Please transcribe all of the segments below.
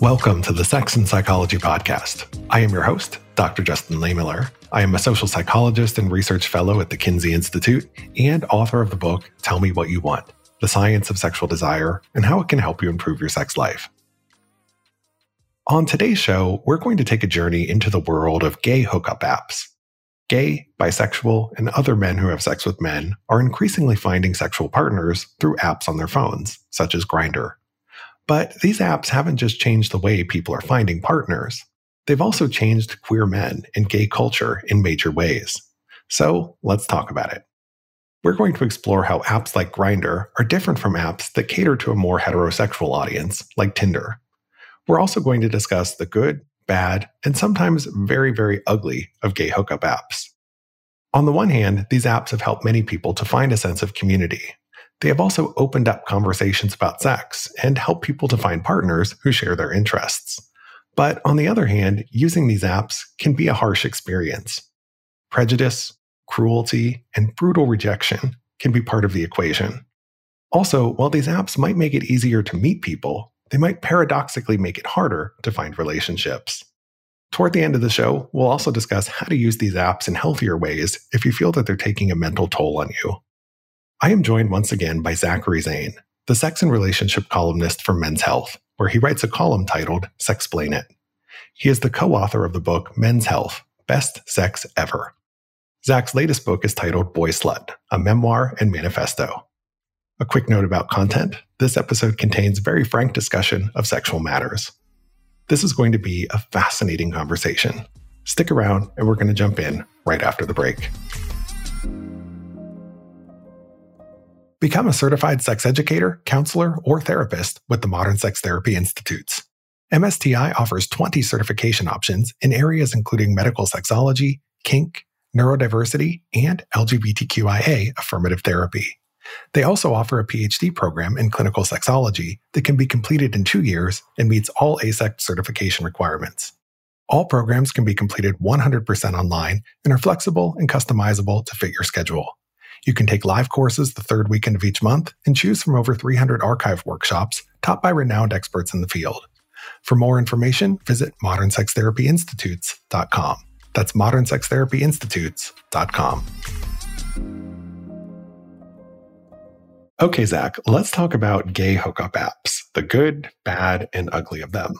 Welcome to the Sex and Psychology Podcast. I am your host, Dr. Justin Lehmiller. I am a social psychologist and research fellow at the Kinsey Institute and author of the book Tell Me What You Want The Science of Sexual Desire and How It Can Help You Improve Your Sex Life. On today's show, we're going to take a journey into the world of gay hookup apps. Gay, bisexual, and other men who have sex with men are increasingly finding sexual partners through apps on their phones, such as Grindr. But these apps haven't just changed the way people are finding partners. They've also changed queer men and gay culture in major ways. So let's talk about it. We're going to explore how apps like Grindr are different from apps that cater to a more heterosexual audience, like Tinder. We're also going to discuss the good, bad, and sometimes very, very ugly of gay hookup apps. On the one hand, these apps have helped many people to find a sense of community, they have also opened up conversations about sex and helped people to find partners who share their interests. But on the other hand, using these apps can be a harsh experience. Prejudice, cruelty, and brutal rejection can be part of the equation. Also, while these apps might make it easier to meet people, they might paradoxically make it harder to find relationships. Toward the end of the show, we'll also discuss how to use these apps in healthier ways if you feel that they're taking a mental toll on you. I am joined once again by Zachary Zane, the sex and relationship columnist for Men's Health, where he writes a column titled Sexplain It. He is the co author of the book Men's Health Best Sex Ever. Zach's latest book is titled Boyslut, a memoir and manifesto. A quick note about content this episode contains very frank discussion of sexual matters. This is going to be a fascinating conversation. Stick around, and we're going to jump in right after the break. Become a certified sex educator, counselor, or therapist with the Modern Sex Therapy Institutes. MSTI offers 20 certification options in areas including medical sexology, kink, neurodiversity, and LGBTQIA affirmative therapy. They also offer a PhD program in clinical sexology that can be completed in two years and meets all AASECT certification requirements. All programs can be completed 100% online and are flexible and customizable to fit your schedule. You can take live courses the third weekend of each month and choose from over 300 archive workshops taught by renowned experts in the field. For more information, visit modernsextherapyinstitutes.com. That's modernsextherapyinstitutes.com. Okay, Zach, let's talk about gay hookup apps, the good, bad, and ugly of them.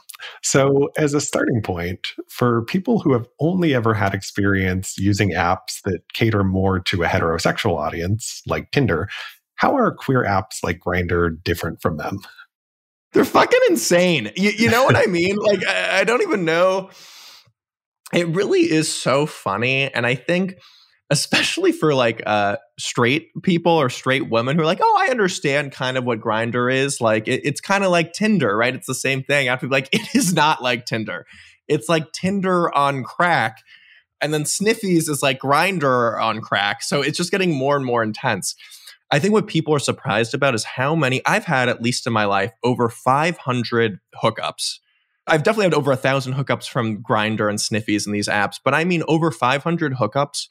So, as a starting point, for people who have only ever had experience using apps that cater more to a heterosexual audience, like Tinder, how are queer apps like Grindr different from them? They're fucking insane. You, you know what I mean? Like, I, I don't even know. It really is so funny. And I think especially for like uh straight people or straight women who are like, oh, I understand kind of what Grindr is. Like it, it's kind of like Tinder, right? It's the same thing. I have to be like, it is not like Tinder. It's like Tinder on crack. And then Sniffies is like Grindr on crack. So it's just getting more and more intense. I think what people are surprised about is how many I've had, at least in my life, over 500 hookups. I've definitely had over a thousand hookups from Grindr and Sniffies and these apps, but I mean over 500 hookups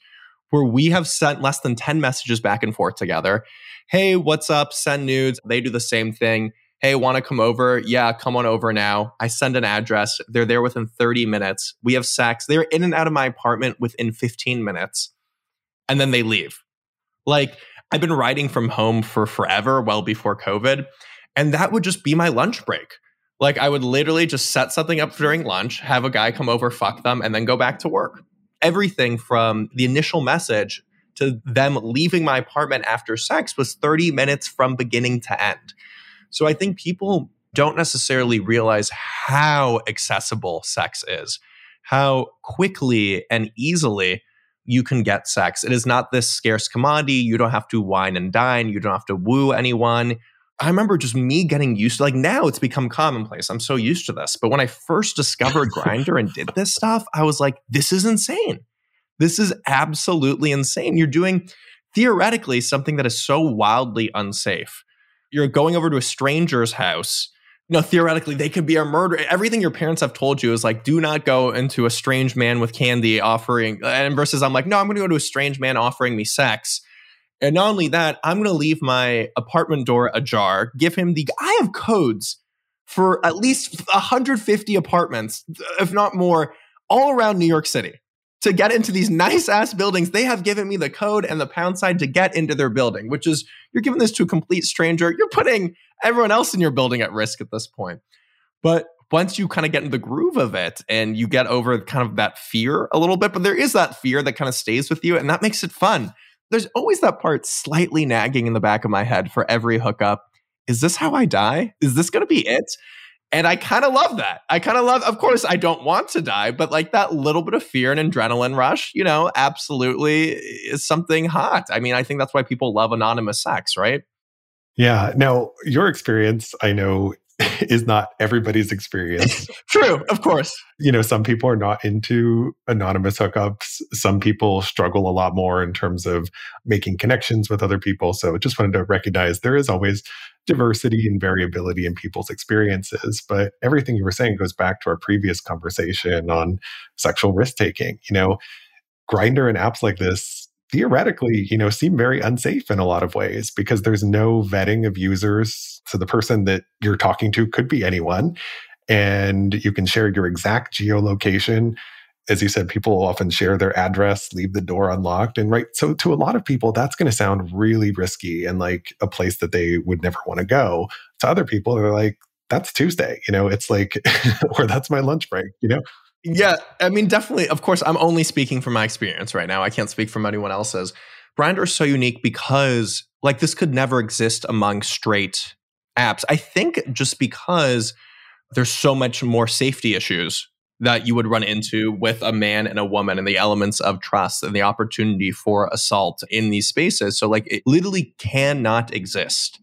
where we have sent less than 10 messages back and forth together. Hey, what's up? Send nudes. They do the same thing. Hey, want to come over? Yeah, come on over now. I send an address. They're there within 30 minutes. We have sex. They're in and out of my apartment within 15 minutes. And then they leave. Like, I've been writing from home for forever, well before COVID. And that would just be my lunch break. Like, I would literally just set something up during lunch, have a guy come over, fuck them, and then go back to work everything from the initial message to them leaving my apartment after sex was 30 minutes from beginning to end. So I think people don't necessarily realize how accessible sex is, how quickly and easily you can get sex. It is not this scarce commodity. You don't have to wine and dine, you don't have to woo anyone. I remember just me getting used to like now it's become commonplace. I'm so used to this. But when I first discovered Grindr and did this stuff, I was like, this is insane. This is absolutely insane. You're doing theoretically something that is so wildly unsafe. You're going over to a stranger's house. You know, theoretically, they could be a murderer. Everything your parents have told you is like, do not go into a strange man with candy offering. And versus, I'm like, no, I'm going to go to a strange man offering me sex and not only that, I'm going to leave my apartment door ajar, give him the. I have codes for at least 150 apartments, if not more, all around New York City to get into these nice ass buildings. They have given me the code and the pound sign to get into their building, which is you're giving this to a complete stranger. You're putting everyone else in your building at risk at this point. But once you kind of get in the groove of it and you get over kind of that fear a little bit, but there is that fear that kind of stays with you and that makes it fun. There's always that part slightly nagging in the back of my head for every hookup. Is this how I die? Is this going to be it? And I kind of love that. I kind of love, of course, I don't want to die, but like that little bit of fear and adrenaline rush, you know, absolutely is something hot. I mean, I think that's why people love anonymous sex, right? Yeah. Now, your experience, I know, is not everybody's experience. True, of course. You know, some people are not into anonymous hookups. Some people struggle a lot more in terms of making connections with other people. So just wanted to recognize there is always diversity and variability in people's experiences. But everything you were saying goes back to our previous conversation on sexual risk taking. You know, Grindr and apps like this theoretically, you know, seem very unsafe in a lot of ways because there's no vetting of users. So the person that you're talking to could be anyone. And you can share your exact geolocation. As you said, people often share their address, leave the door unlocked. And right. So to a lot of people, that's going to sound really risky and like a place that they would never want to go. To other people, they're like, that's Tuesday, you know, it's like, or that's my lunch break, you know? Yeah, I mean, definitely. Of course, I'm only speaking from my experience right now. I can't speak from anyone else's. Grindr is so unique because, like, this could never exist among straight apps. I think just because there's so much more safety issues that you would run into with a man and a woman and the elements of trust and the opportunity for assault in these spaces. So, like, it literally cannot exist.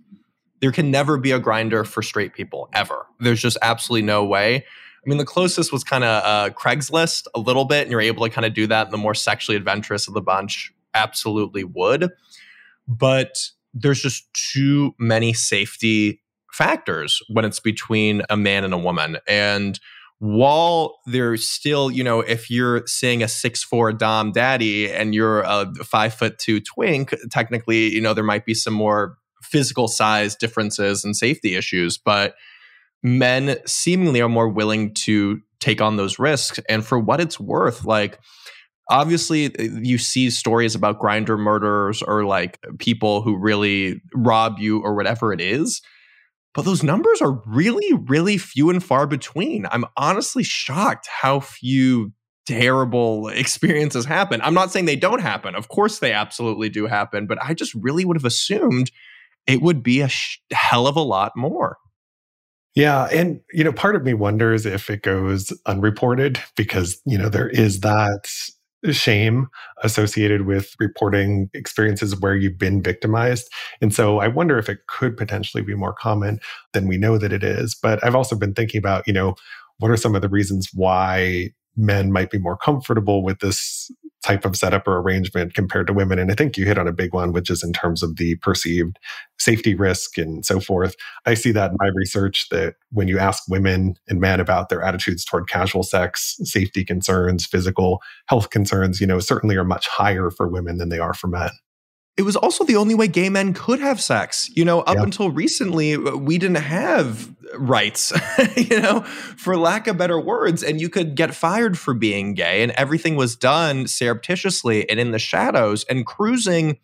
There can never be a Grindr for straight people ever. There's just absolutely no way. I mean, the closest was kind of uh, Craigslist a little bit, and you're able to kind of do that. And the more sexually adventurous of the bunch absolutely would. But there's just too many safety factors when it's between a man and a woman. And while there's still, you know, if you're seeing a six four Dom daddy and you're a five foot two twink, technically, you know, there might be some more physical size differences and safety issues. But men seemingly are more willing to take on those risks. And for what it's worth, like, obviously uh, you see stories about Grindr murders or like people who really rob you or whatever it is but those numbers are really really few and far between. I'm honestly shocked how few terrible experiences happen. I'm not saying they don't happen. Of course they absolutely do happen but i just really would have assumed it would be a sh- hell of a lot more yeah. And, you know, part of me wonders if it goes unreported because, you know, there is that shame associated with reporting experiences where you've been victimized. And so I wonder if it could potentially be more common than we know that it is. But I've also been thinking about, you know, what are some of the reasons why men might be more comfortable with this type of setup or arrangement compared to women. And I think you hit on a big one, which is in terms of the perceived safety risk and so forth. I see that in my research that when you ask women and men about their attitudes toward casual sex, safety concerns, physical health concerns, you know, certainly are much higher for women than they are for men it was also the only way gay men could have sex. You know, up yeah. until recently, we didn't have rights, you know, for lack of better words. And you could get fired for being gay, and everything was done surreptitiously and in the shadows. And cruising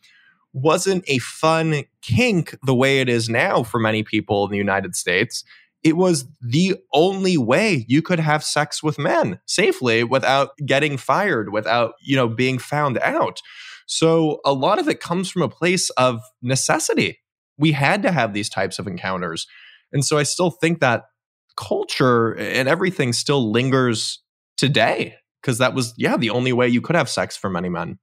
wasn't a fun kink the way it is now for many people in the United States. It was the only way you could have sex with men safely without getting fired, without, you know, being found out. So a lot of it comes from a place of necessity. We had to have these types of encounters. And so I still think that culture and everything still lingers today because that was, yeah, the only way you could have sex for many men.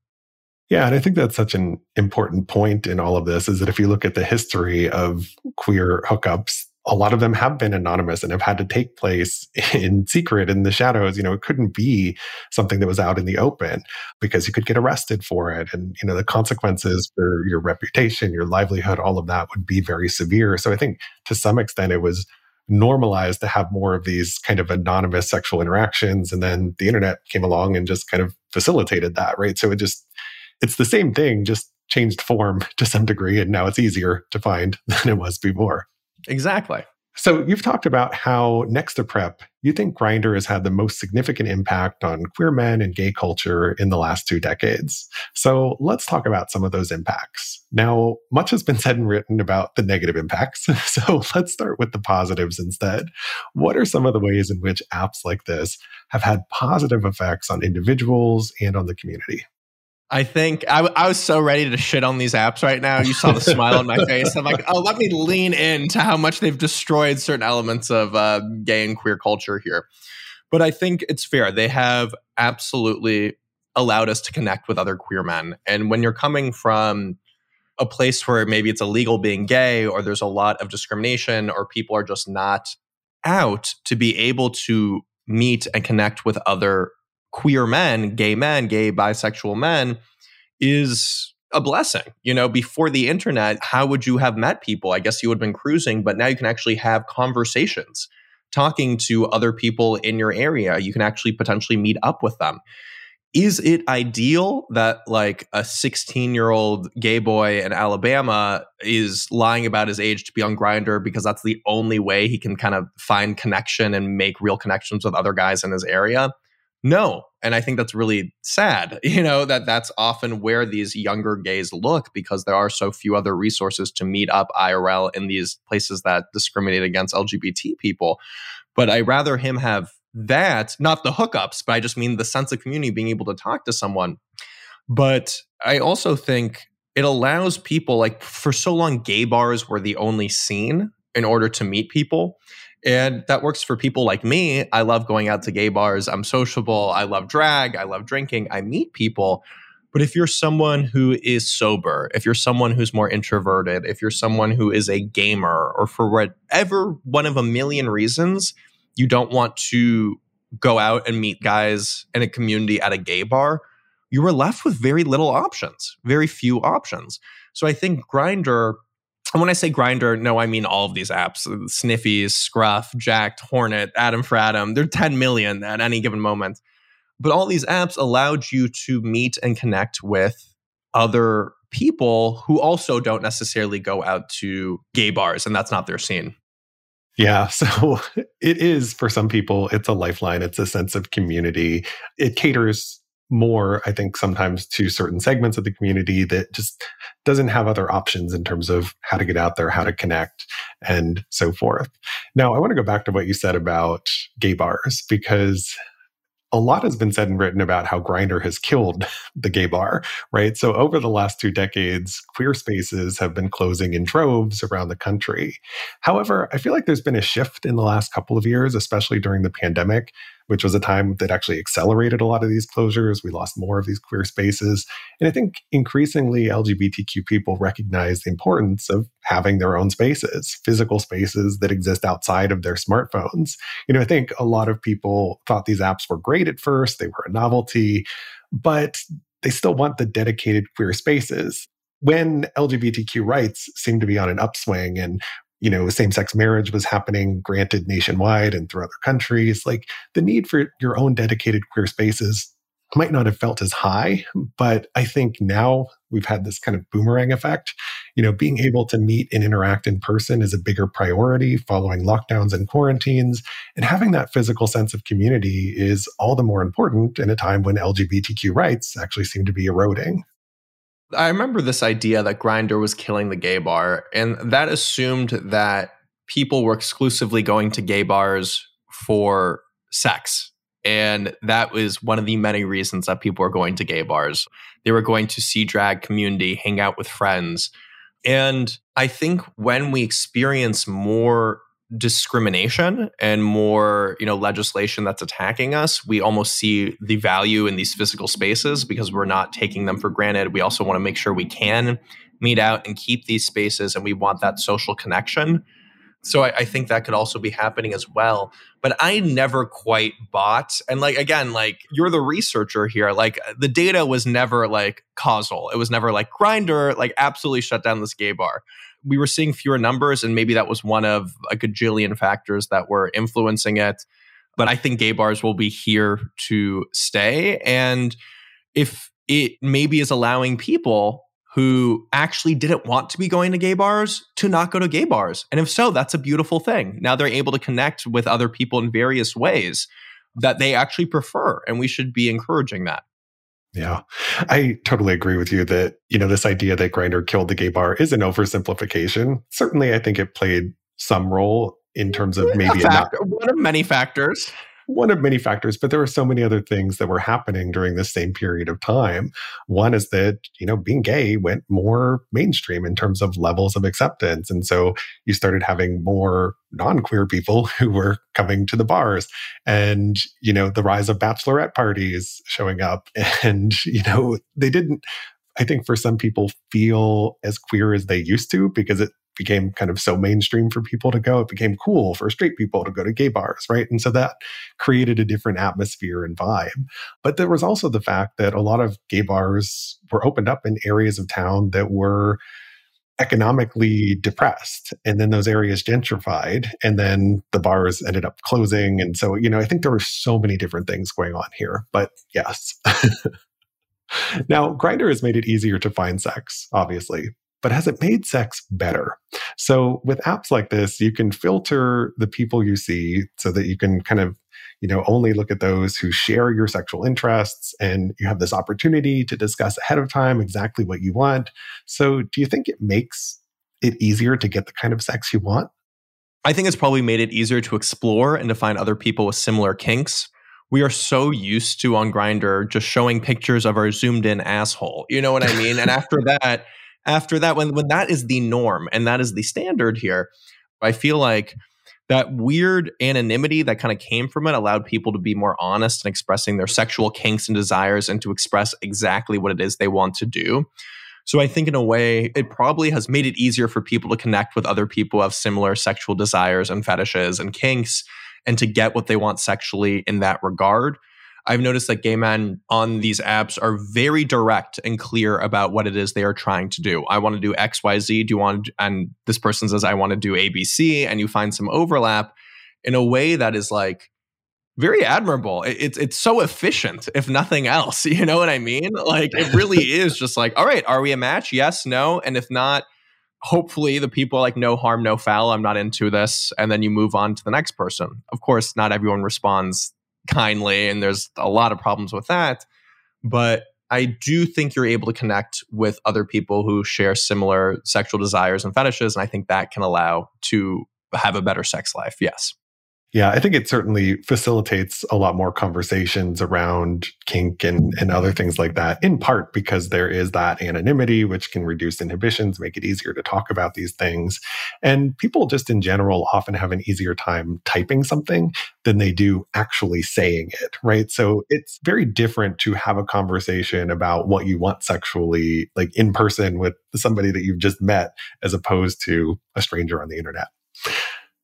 Yeah, and I think that's such an important point in all of this is that if you look at the history of queer hookups, a lot of them have been anonymous and have had to take place in secret in the shadows. You know it couldn't be something that was out in the open because you could get arrested for it. And you know the consequences for your reputation your livelihood all of that would be very severe. So i think to some extent it was normalized to have more of these kind of anonymous sexual interactions. And then the internet came along and just kind of facilitated that right? So it just it's the same thing just changed form to some degree. And now it's easier to find than it was before Exactly. So you've talked about how next to PrEP, you think Grindr has had the most significant impact on queer men and gay culture in the last two decades. So let's talk about some of those impacts. Now, much has been said and written about the negative impacts. So let's start with the positives instead. What are some of the ways in which apps like this have had positive effects on individuals and on the community? I think I, I was so ready to shit on these apps right now. You saw the smile on my face. I'm like, oh, let me lean into how much they've destroyed certain elements of uh, gay and queer culture here. But I think it's fair. They have absolutely allowed us to connect with other queer men. And when you're coming from a place where maybe it's illegal being gay or there's a lot of discrimination or people are just not out to be able to meet and connect with other queer men, gay men, gay bisexual men is a blessing. You know, before the internet, how would you have met people? I guess you would have been cruising, but now you can actually have conversations, talking to other people in your area. You can actually potentially meet up with them. Is it ideal that like a 16 year old gay boy in Alabama is lying about his age to be on Grindr because that's the only way he can kind of find connection and make real connections with other guys in his area? No. And I think that's really sad, you know, that that's often where these younger gays look because there are so few other resources to meet up IRL in these places that discriminate against LGBT people. But I rather him have that, not the hookups, but I just mean the sense of community, being able to talk to someone. But I also think it allows people, like for so long, gay bars were the only scene in order to meet people. And that works for people like me. I love going out to gay bars. I'm sociable. I love drag. I love drinking. I meet people. But if you're someone who is sober, if you're someone who's more introverted, if you're someone who is a gamer, or for whatever one of a million reasons, you don't want to go out and meet guys in a community at a gay bar, you were left with very little options, very few options. So I think Grindr and when I say Grindr, no, I mean all of these apps uh, Sniffies, Scruff, Jacked, Hornet, Adam for Adam. They're 10 million at any given moment. But all these apps allowed you to meet and connect with other people who also don't necessarily go out to gay bars, and that's not their scene. Yeah, so it is for some people, it's a lifeline, it's a sense of community. It caters more, I think, sometimes to certain segments of the community that just doesn't have other options in terms of how to get out there, how to connect, and so forth. Now, I want to go back to what you said about gay bars because a lot has been said and written about how Grindr has killed the gay bar, right? So over the last two decades, queer spaces have been closing in droves around the country. However, I feel like there's been a shift in the last couple of years, especially during the pandemic, which was a time that actually accelerated a lot of these closures. We lost more of these queer spaces. And I think increasingly LGBTQ people recognize the importance of having their own spaces, physical spaces that exist outside of their smartphones. You know, I think a lot of people thought these apps were great at first, they were a novelty, but they still want the dedicated queer spaces when LGBTQ rights seem to be on an upswing and you know, same sex marriage was happening, granted nationwide and through other countries. Like the need for your own dedicated queer spaces might not have felt as high, but I think now we've had this kind of boomerang effect. You know, being able to meet and interact in person is a bigger priority following lockdowns and quarantines. And having that physical sense of community is all the more important in a time when LGBTQ rights actually seem to be eroding. I remember this idea that Grindr was killing the gay bar, and that assumed that people were exclusively going to gay bars for sex. And that was one of the many reasons that people were going to gay bars. They were going to see drag community, hang out with friends. And I think when we experience more discrimination and more you know legislation that's attacking us we almost see the value in these physical spaces because we're not taking them for granted. We also want to make sure we can meet out and keep these spaces and we want that social connection. So I, I, think that could also be happening as well. But i never quite bought and like again like you're the researcher here like the data was never like causal. It was never like Grindr like absolutely shut down this gay bar we were seeing fewer numbers, and maybe that was one of a gajillion factors that were influencing it. But I think gay bars will be here to stay. And if it maybe is allowing people who actually didn't want to be going to gay bars to not go to gay bars. And if so, that's a beautiful thing. Now they're able to connect with other people in various ways that they actually prefer. And we should be encouraging that. Yeah, I totally agree with you that, you know, this idea that Grindr killed the gay bar is an oversimplification. Certainly, I think it played some role in terms of maybe a not, one of many factors one of many factors, but there were so many other things that were happening during the same period of time. One is that, you know, being gay went more mainstream in terms of levels of acceptance. And so you started having more non queer people who were coming to the bars and, you know, the rise of bachelorette parties showing up. And, you know, they didn't, I think for some people feel as queer as they used to because it became kind of so mainstream for people to go. It became cool for straight people to go to gay bars, right? And so that created a different atmosphere and vibe. But there was also the fact that a lot of gay bars were opened up in areas of town that were economically depressed and then those areas gentrified and then the bars ended up closing and so you know i think there were so many different things going on here but yes now Grindr has made it easier to find sex obviously but has it made sex better? So with apps like this, you can filter the people you see so that you can kind of, you know, only look at those who share your sexual interests and you have this opportunity to discuss ahead of time exactly what you want. So do you think it makes it easier to get the kind of sex you want? I think it's probably made it easier to explore and to find other people with similar kinks. We are so used to on Grindr just showing pictures of our zoomed in asshole. You know what I mean? and after that, after that, when when that is the norm and that is the standard here, I feel like that weird anonymity that kind of came from it allowed people to be more honest in expressing their sexual kinks and desires and to express exactly what it is they want to do. So I think in a way, it probably has made it easier for people to connect with other people who have similar sexual desires and fetishes and kinks and to get what they want sexually in that regard. I've noticed that gay men on these apps are very direct and clear about what it is they are trying to do. I want to do X, Y, Z. Do you want, to, and this person says, I want to do ABC, and you find some overlap in a way that is like very admirable. It's it's so efficient, if nothing else. You know what I mean? Like it really is just like, all right, are we a match? Yes, no, and if not, hopefully the people like no harm, no foul. I'm not into this, and then you move on to the next person. Of course, not everyone responds kindly, and there's a lot of problems with that. But I do think you're able to connect with other people who share similar sexual desires and fetishes. And I think that can allow to have a better sex life. Yes. Yeah, I think it certainly facilitates a lot more conversations around kink and, and other things like that, in part because there is that anonymity, which can reduce inhibitions, make it easier to talk about these things. And people just in general often have an easier time typing something than they do actually saying it, right? So it's very different to have a conversation about what you want sexually, like in person with somebody that you've just met, as opposed to a stranger on the internet.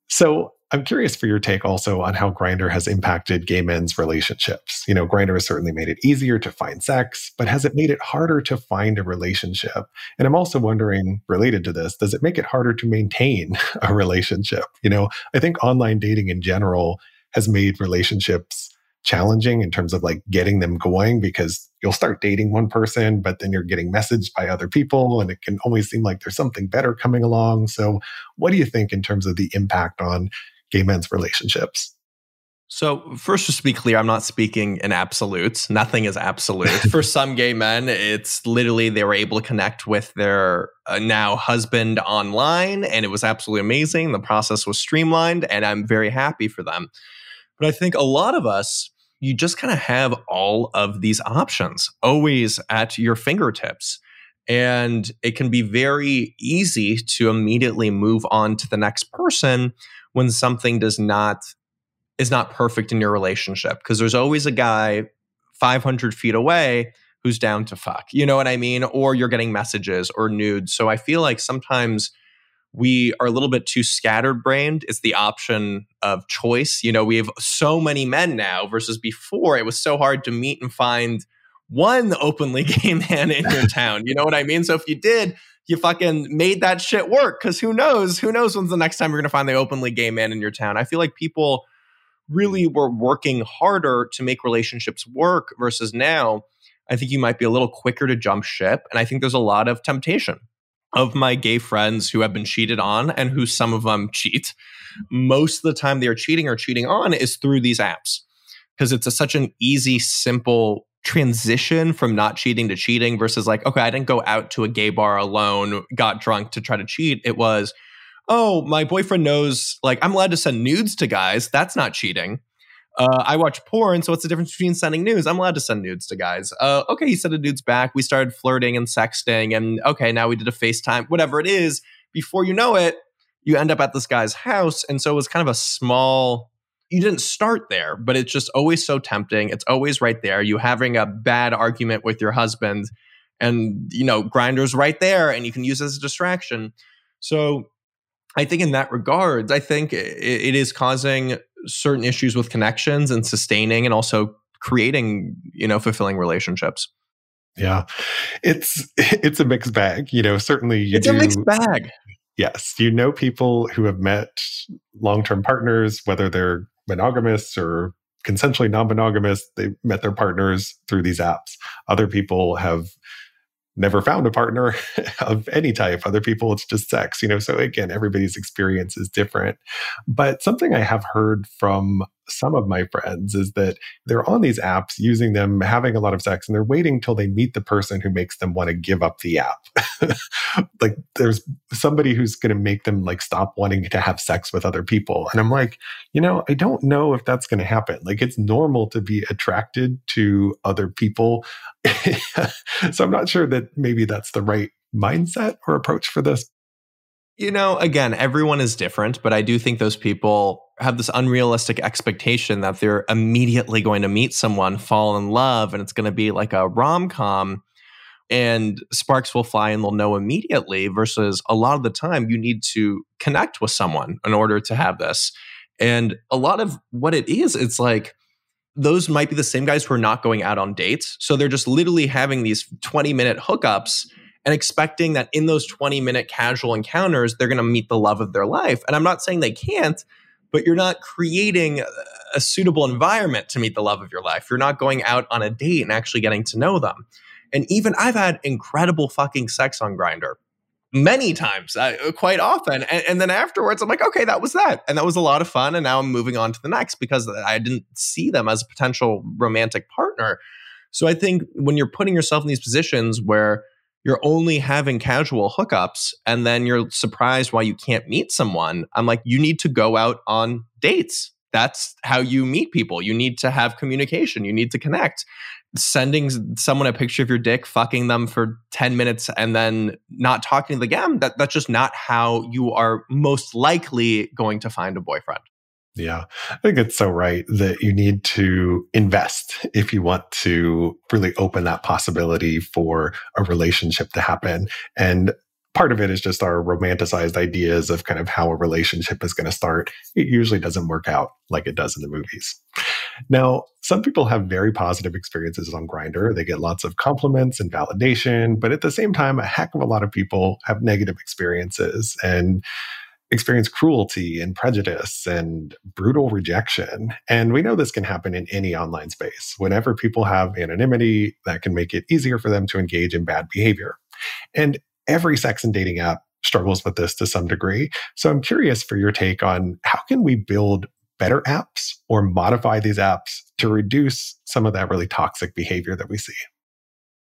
So I'm curious for your take also on how Grindr has impacted gay men's relationships. You know, Grindr has certainly made it easier to find sex, but has it made it harder to find a relationship? And I'm also wondering, related to this, does it make it harder to maintain a relationship? You know, I think online dating in general has made relationships challenging in terms of like getting them going because you'll start dating one person, but then you're getting messaged by other people and it can always seem like there's something better coming along. So, what do you think in terms of the impact on gay men's relationships? So, first, just to be clear, I'm not speaking in absolutes. Nothing is absolute. For some gay men, it's literally they were able to connect with their uh, now husband online, and it was absolutely amazing. The process was streamlined, and I'm very happy for them. But I think a lot of us, you just kind of have all of these options always at your fingertips. And it can be very easy to immediately move on to the next person when something does not is not perfect in your relationship because there's always a guy 500 feet away who's down to fuck you know what i mean? Or you're getting messages or nudes. So i feel like sometimes we are a little bit too scattered brained. It's the option of choice. You know we have so many men now versus before it was so hard to meet and find one openly gay man in your town you know what i mean? So if you did you fucking made that shit work. Cause who knows? Who knows when's the next time you're gonna find the openly gay man in your town? I feel like people really were working harder to make relationships work versus now. I think you might be a little quicker to jump ship. And I think there's a lot of temptation of my gay friends who have been cheated on and who some of them cheat. Most of the time they are cheating or cheating on is through these apps because it's a, such an easy, simple transition from not cheating to cheating versus like, okay, I didn't go out to a gay bar alone, got drunk to try to cheat. It was, oh, my boyfriend knows like I'm allowed to send nudes to guys. That's not cheating. Uh, I watch porn, so what's the difference between sending nudes? I'm allowed to send nudes to guys. Uh, okay, he sent a nudes back. We started flirting and sexting, and okay, now we did a FaceTime, whatever it is. Before you know it, you end up at this guy's house. And so it was kind of a small, you didn't start there, but it's just always so tempting. It's always right there. You having a bad argument with your husband, and you know, Grindr's right there, and you can use as a distraction. So I think in that regards, I think it, it is causing certain issues with connections and sustaining and also creating, you know, fulfilling relationships. Yeah. It's it's a mixed bag. You know, certainly you it's do, a mixed bag. Yes. You know people who have met long-term partners, whether they're monogamous or consensually non-monogamous, they met their partners through these apps. Other people have never found a partner of any type. Other people, it's just sex, you know. So again, everybody's experience is different. But something I have heard from some of my friends is that they're on these apps using them, having a lot of sex, and they're waiting till they meet the person who makes them want to give up the app. like there's somebody who's going to make them like stop wanting to have sex with other people. And I'm like, you know, I don't know if that's going to happen. Like it's normal to be attracted to other people. so I'm not sure that maybe that's the right mindset or approach for this. You know, again, everyone is different, but I do think those people have this unrealistic expectation that they're immediately going to meet someone, fall in love, and it's going to be like a rom com and sparks will fly and they'll know immediately versus a lot of the time you need to connect with someone in order to have this. And a lot of what it is, it's like those might be the same guys who are not going out on dates. So they're just literally having these 20 minute hookups and expecting that in those 20 minute casual encounters, they're going to meet the love of their life. And I'm not saying they can't, but you're not creating a suitable environment to meet the love of your life. You're not going out on a date and actually getting to know them. And even I've had incredible fucking sex on Grindr many times, uh, quite often. And, and, then afterwards, I'm like, okay, that was that. And that was a lot of fun. And now I'm moving on to the next because I didn't see them as a potential romantic partner. So I think when you're putting yourself in these positions where you're only having casual hookups and then you're surprised why you can't meet someone, I'm like, you need to go out on dates. That's how you meet people. You need to have communication. You need to connect sending someone a picture of your dick, fucking them for 10 minutes, and then not talking to them that, that's just not how you are most likely going to find a boyfriend. Yeah, I think it's so right that you need to invest if you want to really open that possibility for a relationship to happen. And part of it is just our romanticized ideas of kind of how a relationship is going to start. It usually doesn't work out like it does in the movies. Now, some people have very positive experiences on Grindr. They get lots of compliments and validation, but at the same time, a heck of a lot of people have negative experiences and experience cruelty and prejudice and brutal rejection. And we know this can happen in any online space. Whenever people have anonymity, that can make it easier for them to engage in bad behavior. And every sex and dating app struggles with this to some degree. So I'm curious for your take on how can we build better apps or modify these apps to reduce some of that really toxic behavior that we see?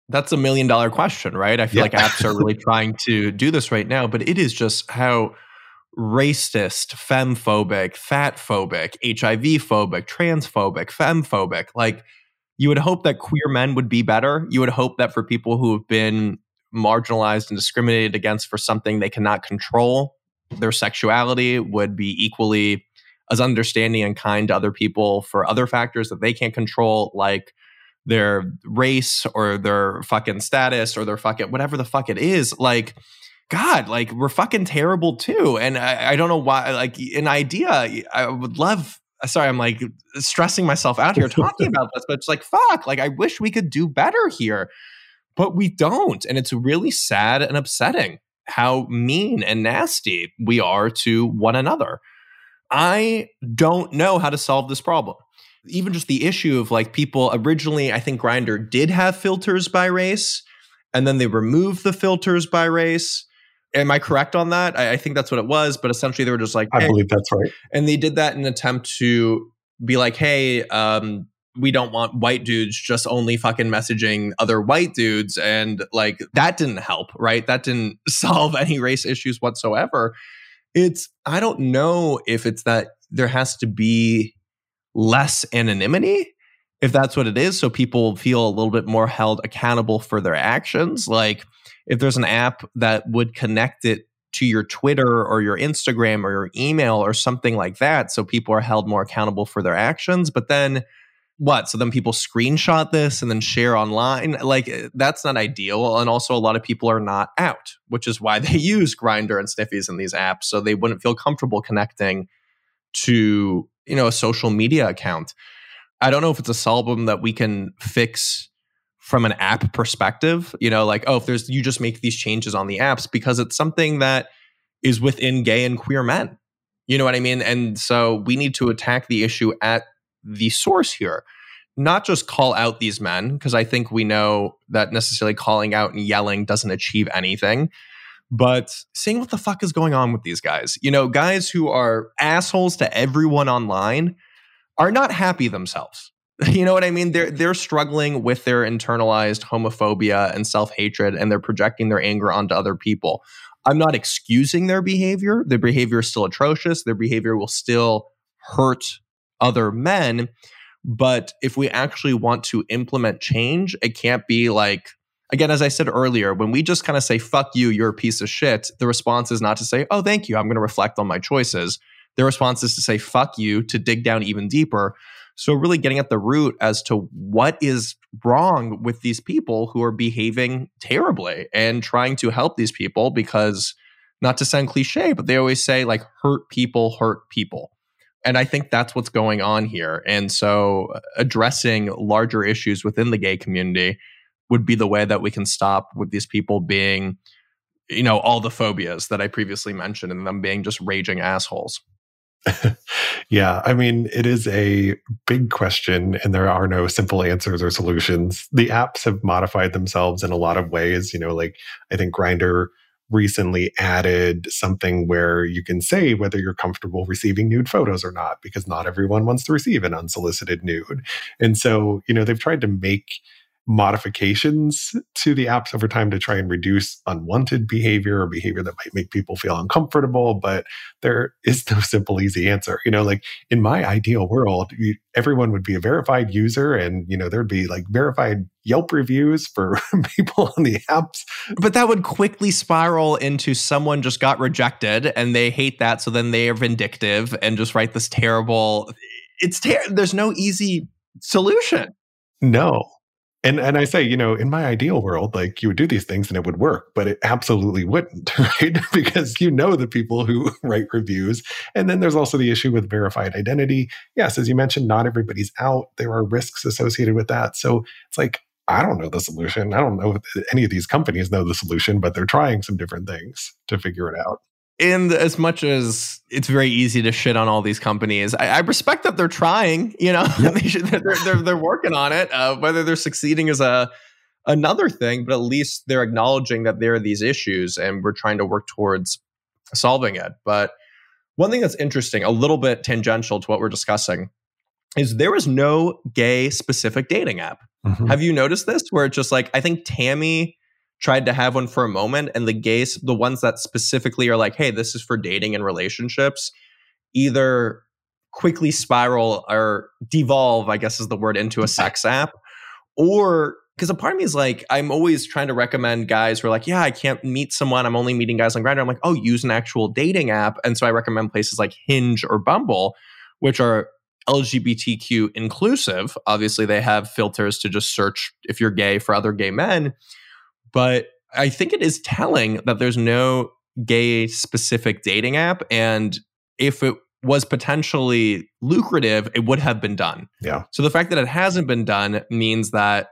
That's a million dollar question, right? I feel yeah. like apps are really trying to do this right now, but it is just how racist, femphobic, fat phobic, HIV phobic, transphobic, femphobic. Like you would hope that queer men would be better. You would hope that for people who have been marginalized and discriminated against for something they cannot control, their sexuality would be equally as understanding and kind to other people for other factors that they can't control, like their race or their fucking status or their fucking whatever the fuck it is. Like, God, like we're fucking terrible too. And I, I don't know why, like, an idea, I would love uh, sorry, I'm like stressing myself out here talking about this, but it's like, fuck, like I wish we could do better here, but we don't. And it's really sad and upsetting how mean and nasty we are to one another. I don't know how to solve this problem. even just the issue of like people originally, I think Grindr did have filters by race, and then they removed the filters by race. Am I correct on that? I, I think that's what it was. But essentially, they were just like, I believe that's right. And they did that in an attempt to be like, hey, um, we don't want white dudes just only fucking messaging other white dudes. And like that didn't help, right? That didn't solve any race issues whatsoever. It's, I don't know if it's that there has to be less anonymity, if that's what it is. So people feel a little bit more held accountable for their actions. Like if there's an app that would connect it to your Twitter or your Instagram or your email or something like that. So people are held more accountable for their actions. But then what? So then people screenshot this and then share online. Like eh, that's not ideal. And also, a lot of people are not out, which is why they use Grindr and Sniffies in these apps. So they wouldn't feel comfortable connecting to you know a social media account. I don't know if it's a problem that we can fix from an app perspective. You know, like oh, if there's you just make these changes on the apps because it's something that is within gay and queer men. You know what I mean? And so we need to attack the issue at the source here. Not just call out these men, because I think we know that necessarily calling out and yelling doesn't achieve anything, but seeing what the fuck is going on with these guys. You know, guys who are assholes to everyone online are not happy themselves. You know what I mean? They're they're struggling with their internalized homophobia and self-hatred and they're projecting their anger onto other people. I'm not excusing their behavior. Their behavior is still atrocious. Their behavior will still hurt other men. But if we actually want to implement change, it can't be like, again, as I said earlier, when we just kind of say, fuck you, you're a piece of shit, the response is not to say, oh, thank you, I'm going to reflect on my choices. The response is to say, fuck you, to dig down even deeper. So, really getting at the root as to what is wrong with these people who are behaving terribly and trying to help these people because, not to sound cliche, but they always say, like, hurt people hurt people. And I think that's what's going on here. And so uh, addressing larger issues within the gay community would be the way that we can stop with these people being, you know, all the phobias that I previously mentioned and them being just raging assholes. yeah, I mean, it is a big question, and there are no simple answers or solutions. The apps have modified themselves in a lot of ways. You know, like I think Grindr recently added something where you can say whether you're comfortable receiving nude photos or not, because not everyone wants to receive an unsolicited nude. And so, you know, they've tried to make modifications to the apps over time to try and reduce unwanted behavior or behavior that might make people feel uncomfortable. But there is no simple, easy answer. You know, like in my ideal world, you, everyone would be a verified user and, you know, there'd be like verified Yelp reviews for people on the apps. But that would quickly spiral into someone just got rejected and they hate that. So then they are vindictive and just write this terrible. It's ter- there's no easy solution. No, and and I say, you know, in my ideal world, like you would do these things and it would work, but it absolutely wouldn't, right? because you know the people who write reviews. And then there's also the issue with verified identity. Yes, as you mentioned, not everybody's out. There are risks associated with that. So it's like, I don't know the solution. I don't know if any of these companies know the solution, but they're trying some different things to figure it out and as much as it's very easy to shit on all these companies, I, I respect that they're trying. You know, yep. they should, they're, they're, they're working on it. Uh, whether they're succeeding is a another thing, but at least they're acknowledging that there are these issues, and we're trying to work towards solving it. But one thing that's interesting, a little bit tangential to what we're discussing, is there is no gay specific dating app. Mm-hmm. Have you noticed this? Where it's just like I think Tammy tried to have one for a moment and the gays the ones that specifically are like hey this is for dating and relationships either quickly spiral or devolve i guess is the word into a sex app or because a part of me is like i'm always trying to recommend guys who are like yeah i can't meet someone. I'm only meeting guys on Grindr. I'm like oh use an actual dating app. And so i recommend places like hinge or bumble which are lgbtq inclusive. Obviously they have filters to just search if you're gay for other gay men but I think it is telling that there's no gay specific dating app. And if it was potentially lucrative, it would have been done. Yeah. So the fact that it hasn't been done means that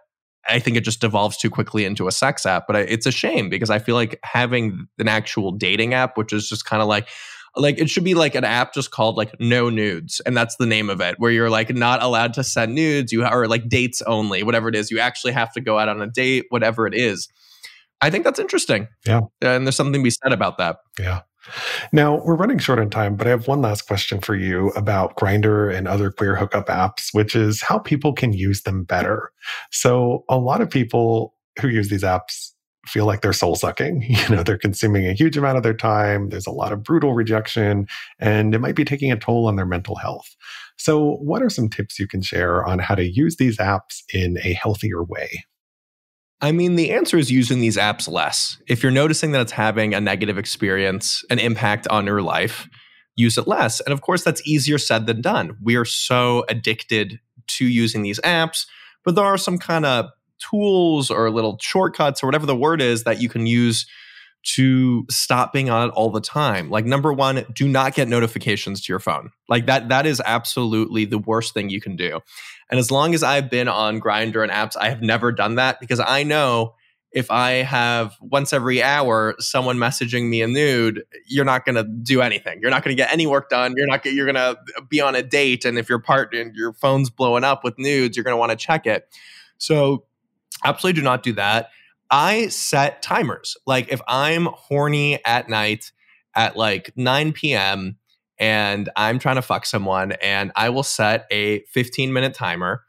I think it just devolves too quickly into a sex app. But it's a shame because I feel like having an actual dating app, which is just kind of like, like it should be like an app just called like no nudes and that's the name of it where you're like not allowed to send nudes you are like dates only whatever it is you actually have to go out on a date whatever it is i think that's interesting yeah and there's something to be said about that yeah now we're running short on time but i have one last question for you about Grindr and other queer hookup apps which is how people can use them better so a lot of people who use these apps feel like they're soul sucking. You know, they're consuming a huge amount of their time. There's a lot of brutal rejection, and it might be taking a toll on their mental health. So, what are some tips you can share on how to use these apps in a healthier way? I mean, the answer is using these apps less. If you're noticing that it's having a negative experience, an impact on your life, use it less. And of course, that's easier said than done. We are so addicted to using these apps, but there are some kind of tools or little shortcuts or whatever the word is that you can use to stop being on it all the time. Like number 1, do not get notifications to your phone. Like that that is absolutely the worst thing you can do. And as long as I've been on Grindr and apps, I have never done that because I know if I have once every hour someone messaging me a nude, you're not going to do anything. You're not going to get any work done. You're not you're going to be on a date and if your part and your phone's blowing up with nudes, you're going to want to check it. So Absolutely do not do that. I set timers. Like if I'm horny at night at like 9 p.m. and I'm trying to fuck someone, and I will set a 15 minute timer,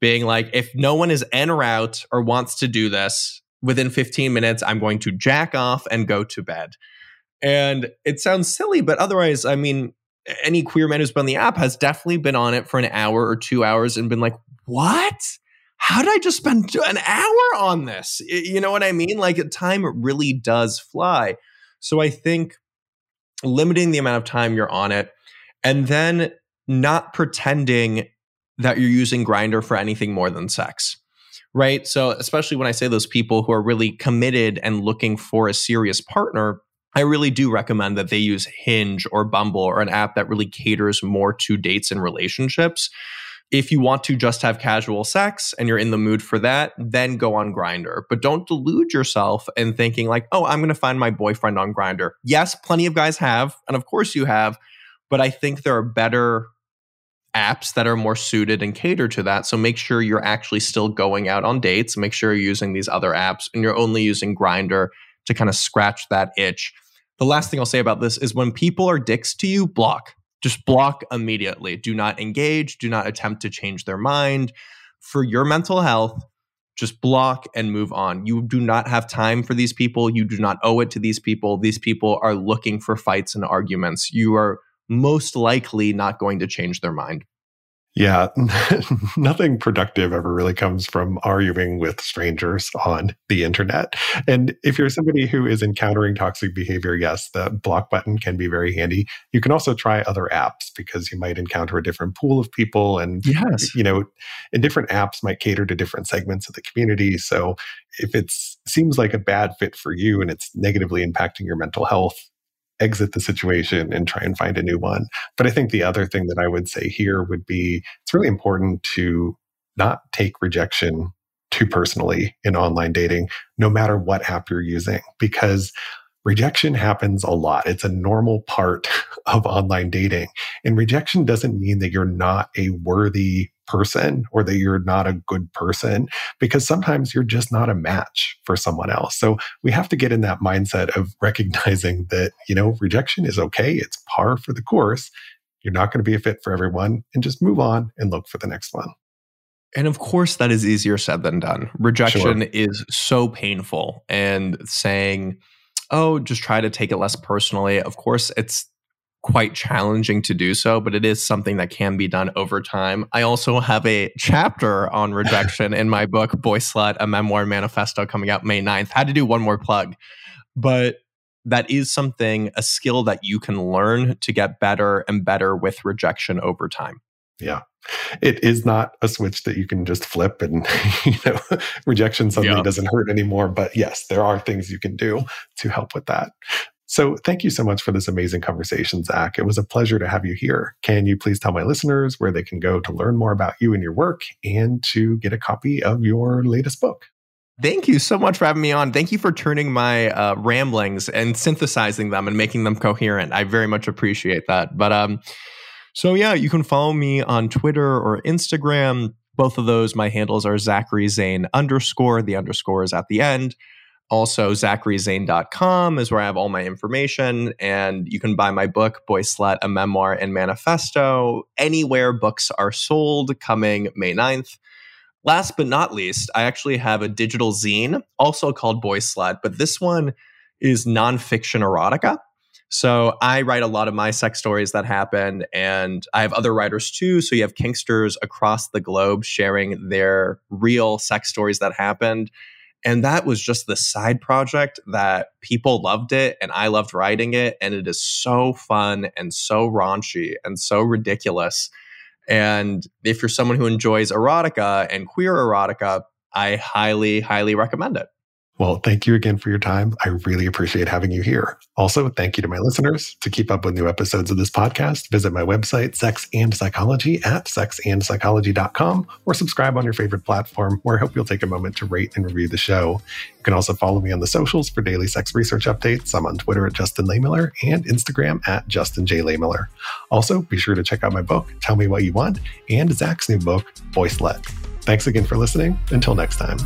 being like, if no one is en route or wants to do this within 15 minutes, I'm going to jack off and go to bed. And it sounds silly, but otherwise, I mean, any queer man who's been on the app has definitely been on it for an hour or two hours and been like, what? How did I just spend an hour on this? You know what I mean? Like time really does fly. So I think limiting the amount of time you're on it and then not pretending that you're using Grindr for anything more than sex. Right? So especially when I say those people who are really committed and looking for a serious partner, I really do recommend that they use Hinge or Bumble or an app that really caters more to dates and relationships if you want to just have casual sex and you're in the mood for that, then go on Grindr. But don't delude yourself in thinking like, "Oh, I'm going to find my boyfriend on Grindr." Yes, plenty of guys have, and of course you have, but I think there are better apps that are more suited and cater to that. So make sure you're actually still going out on dates. Make sure you're using these other apps and you're only using Grindr to kind of scratch that itch. The last thing I'll say about this is when people are dicks to you, block just block immediately. Do not engage. Do not attempt to change their mind. For your mental health, just block and move on. You do not have time for these people. You do not owe it to these people. These people are looking for fights and arguments. You are most likely not going to change their mind. Yeah, nothing productive ever really comes from arguing with strangers on the internet. And if you're somebody who is encountering toxic behavior, yes, the block button can be very handy. You can also try other apps because you might encounter a different pool of people and yes. you know, and different apps might cater to different segments of the community. So if it seems like a bad fit for you and it's negatively impacting your mental health, exit the situation and try and find a new one. But I think the other thing that I would say here would be it's really important to not take rejection too personally in online dating, no matter what app you're using, because rejection happens a lot. It's a normal part of online dating. And rejection doesn't mean that you're not a worthy person or that you're not a good person because sometimes you're just not a match for someone else. So we have to get in that mindset of recognizing that, you know, rejection is okay. It's par for the course. You're not going to be a fit for everyone and just move on and look for the next one. And of course, that is easier said than done. Rejection sure. is so painful. And saying, oh, just try to take it less personally. Of course, it's quite challenging to do so, but it is something that can be done over time. I also have a chapter on rejection in my book, Boyslut, a memoir manifesto coming out May 9th. Had to do one more plug, but that is something, a skill that you can learn to get better and better with rejection over time. Yeah. It is not a switch that you can just flip and you know rejection suddenly yep. doesn't hurt anymore. But yes, there are things you can do to help with that. So thank you so much for this amazing conversation, Zach. It was a pleasure to have you here. Can you please tell my listeners where they can go to learn more about you and your work and to get a copy of your latest book? Thank you so much for having me on. Thank you for turning my uh, ramblings and synthesizing them and making them coherent. I very much appreciate that. But um, so yeah, you can follow me on Twitter or Instagram. Both of those, my handles are Zachary Zane underscore. The underscore is at the end. Also, zacharyzane.com is where I have all my information. And you can buy my book, Boyslut, a memoir and manifesto, anywhere books are sold coming May 9th. Last but not least, I actually have a digital zine, also called Boyslut, but this one is nonfiction erotica. So I write a lot of my sex stories that happen, and I have other writers too. So you have kinksters across the globe sharing their real sex stories that happened. And that was just the side project that people loved it, and I loved writing it. And it is so fun and so raunchy and so ridiculous and if you're someone who enjoys erotica and queer erotica, I highly, highly recommend it. Well, thank you again for your time. I really appreciate having you here. Also, thank you to my listeners. To keep up with new episodes of this podcast, visit my website, Sex and Psychology, at sexandpsychology.com, or subscribe on your favorite platform, where I hope you'll take a moment to rate and review the show. You can also follow me on the socials for daily sex research updates. I'm on Twitter at Justin Lehmiller and Instagram at Justin J. Lehmiller. Also, be sure to check out my book, Tell Me What You Want, and Zach's new book, Slut. Thanks again for listening. Until next time.